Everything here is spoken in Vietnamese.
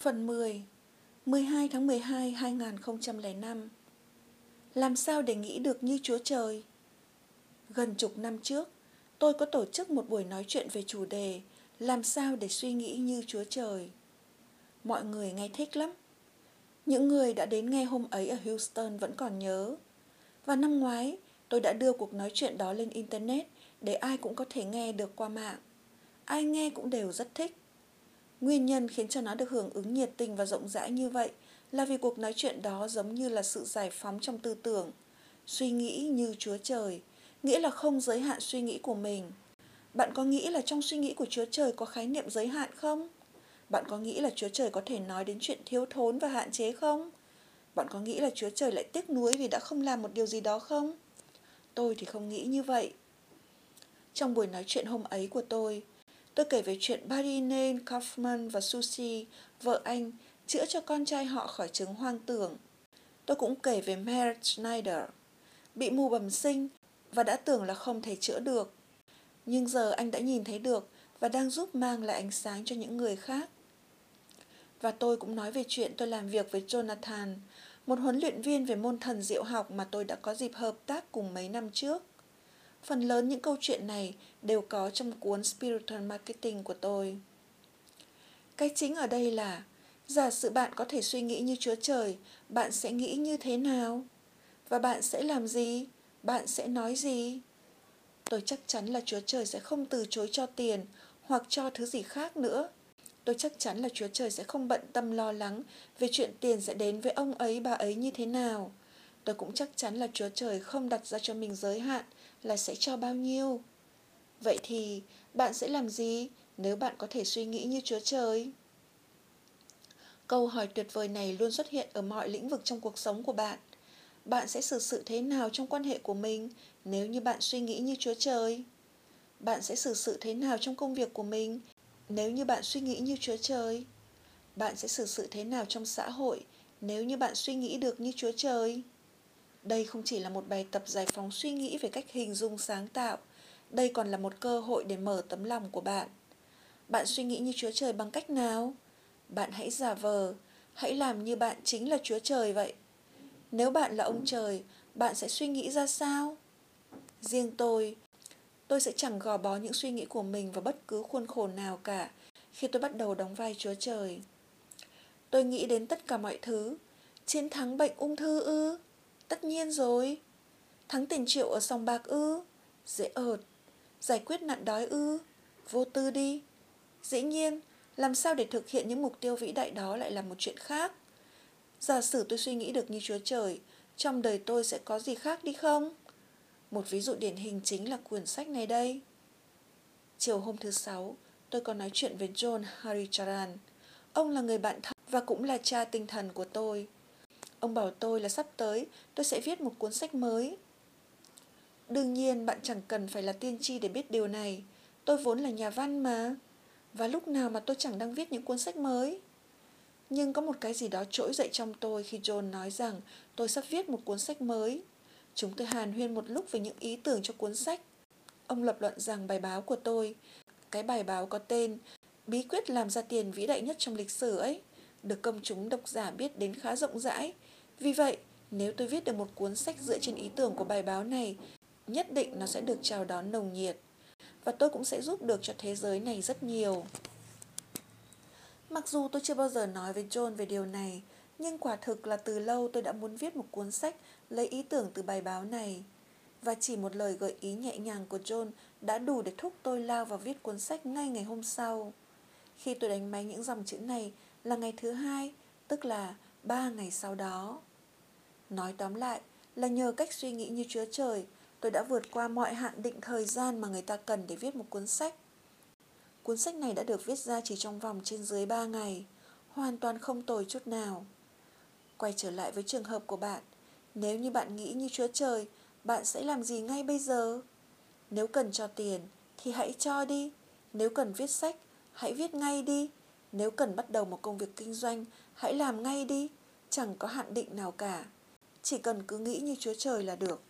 Phần 10 12 tháng 12 2005 Làm sao để nghĩ được như Chúa Trời? Gần chục năm trước, tôi có tổ chức một buổi nói chuyện về chủ đề Làm sao để suy nghĩ như Chúa Trời. Mọi người nghe thích lắm. Những người đã đến nghe hôm ấy ở Houston vẫn còn nhớ. Và năm ngoái, tôi đã đưa cuộc nói chuyện đó lên Internet để ai cũng có thể nghe được qua mạng. Ai nghe cũng đều rất thích. Nguyên nhân khiến cho nó được hưởng ứng nhiệt tình và rộng rãi như vậy là vì cuộc nói chuyện đó giống như là sự giải phóng trong tư tưởng, suy nghĩ như Chúa Trời, nghĩa là không giới hạn suy nghĩ của mình. Bạn có nghĩ là trong suy nghĩ của Chúa Trời có khái niệm giới hạn không? Bạn có nghĩ là Chúa Trời có thể nói đến chuyện thiếu thốn và hạn chế không? Bạn có nghĩ là Chúa Trời lại tiếc nuối vì đã không làm một điều gì đó không? Tôi thì không nghĩ như vậy. Trong buổi nói chuyện hôm ấy của tôi, tôi kể về chuyện Barine Kaufman và Susie, vợ anh, chữa cho con trai họ khỏi chứng hoang tưởng. Tôi cũng kể về Mary Schneider, bị mù bẩm sinh và đã tưởng là không thể chữa được. Nhưng giờ anh đã nhìn thấy được và đang giúp mang lại ánh sáng cho những người khác. Và tôi cũng nói về chuyện tôi làm việc với Jonathan, một huấn luyện viên về môn thần diệu học mà tôi đã có dịp hợp tác cùng mấy năm trước. Phần lớn những câu chuyện này đều có trong cuốn Spiritual Marketing của tôi. Cái chính ở đây là, giả sử bạn có thể suy nghĩ như Chúa Trời, bạn sẽ nghĩ như thế nào? Và bạn sẽ làm gì? Bạn sẽ nói gì? Tôi chắc chắn là Chúa Trời sẽ không từ chối cho tiền hoặc cho thứ gì khác nữa. Tôi chắc chắn là Chúa Trời sẽ không bận tâm lo lắng về chuyện tiền sẽ đến với ông ấy bà ấy như thế nào. Tôi cũng chắc chắn là Chúa Trời không đặt ra cho mình giới hạn là sẽ cho bao nhiêu. Vậy thì, bạn sẽ làm gì nếu bạn có thể suy nghĩ như Chúa Trời? Câu hỏi tuyệt vời này luôn xuất hiện ở mọi lĩnh vực trong cuộc sống của bạn. Bạn sẽ xử sự thế nào trong quan hệ của mình nếu như bạn suy nghĩ như Chúa Trời? Bạn sẽ xử sự thế nào trong công việc của mình nếu như bạn suy nghĩ như Chúa Trời? Bạn sẽ xử sự thế nào trong xã hội nếu như bạn suy nghĩ được như Chúa Trời? Đây không chỉ là một bài tập giải phóng suy nghĩ về cách hình dung sáng tạo, đây còn là một cơ hội để mở tấm lòng của bạn. Bạn suy nghĩ như Chúa Trời bằng cách nào? Bạn hãy giả vờ, hãy làm như bạn chính là Chúa Trời vậy. Nếu bạn là ông trời, bạn sẽ suy nghĩ ra sao? Riêng tôi, tôi sẽ chẳng gò bó những suy nghĩ của mình vào bất cứ khuôn khổ nào cả khi tôi bắt đầu đóng vai Chúa Trời. Tôi nghĩ đến tất cả mọi thứ. Chiến thắng bệnh ung thư ư? Tất nhiên rồi. Thắng tiền triệu ở sòng bạc ư? Dễ ợt. Giải quyết nạn đói ư? Vô tư đi. Dĩ nhiên, làm sao để thực hiện những mục tiêu vĩ đại đó lại là một chuyện khác. Giả sử tôi suy nghĩ được như Chúa Trời, trong đời tôi sẽ có gì khác đi không? Một ví dụ điển hình chính là quyển sách này đây. Chiều hôm thứ Sáu, tôi có nói chuyện với John Haricharan. Ông là người bạn thân và cũng là cha tinh thần của tôi. Ông bảo tôi là sắp tới tôi sẽ viết một cuốn sách mới. Đương nhiên bạn chẳng cần phải là tiên tri để biết điều này. Tôi vốn là nhà văn mà. Và lúc nào mà tôi chẳng đang viết những cuốn sách mới. Nhưng có một cái gì đó trỗi dậy trong tôi khi John nói rằng tôi sắp viết một cuốn sách mới. Chúng tôi hàn huyên một lúc về những ý tưởng cho cuốn sách. Ông lập luận rằng bài báo của tôi, cái bài báo có tên Bí quyết làm ra tiền vĩ đại nhất trong lịch sử ấy, được công chúng độc giả biết đến khá rộng rãi. Vì vậy, nếu tôi viết được một cuốn sách dựa trên ý tưởng của bài báo này, nhất định nó sẽ được chào đón nồng nhiệt. Và tôi cũng sẽ giúp được cho thế giới này rất nhiều. Mặc dù tôi chưa bao giờ nói với John về điều này, nhưng quả thực là từ lâu tôi đã muốn viết một cuốn sách lấy ý tưởng từ bài báo này. Và chỉ một lời gợi ý nhẹ nhàng của John đã đủ để thúc tôi lao vào viết cuốn sách ngay ngày hôm sau. Khi tôi đánh máy những dòng chữ này là ngày thứ hai, tức là ba ngày sau đó. Nói tóm lại là nhờ cách suy nghĩ như Chúa Trời, tôi đã vượt qua mọi hạn định thời gian mà người ta cần để viết một cuốn sách. Cuốn sách này đã được viết ra chỉ trong vòng trên dưới 3 ngày, hoàn toàn không tồi chút nào. Quay trở lại với trường hợp của bạn, nếu như bạn nghĩ như Chúa Trời, bạn sẽ làm gì ngay bây giờ? Nếu cần cho tiền thì hãy cho đi, nếu cần viết sách, hãy viết ngay đi, nếu cần bắt đầu một công việc kinh doanh, hãy làm ngay đi, chẳng có hạn định nào cả. Chỉ cần cứ nghĩ như Chúa Trời là được.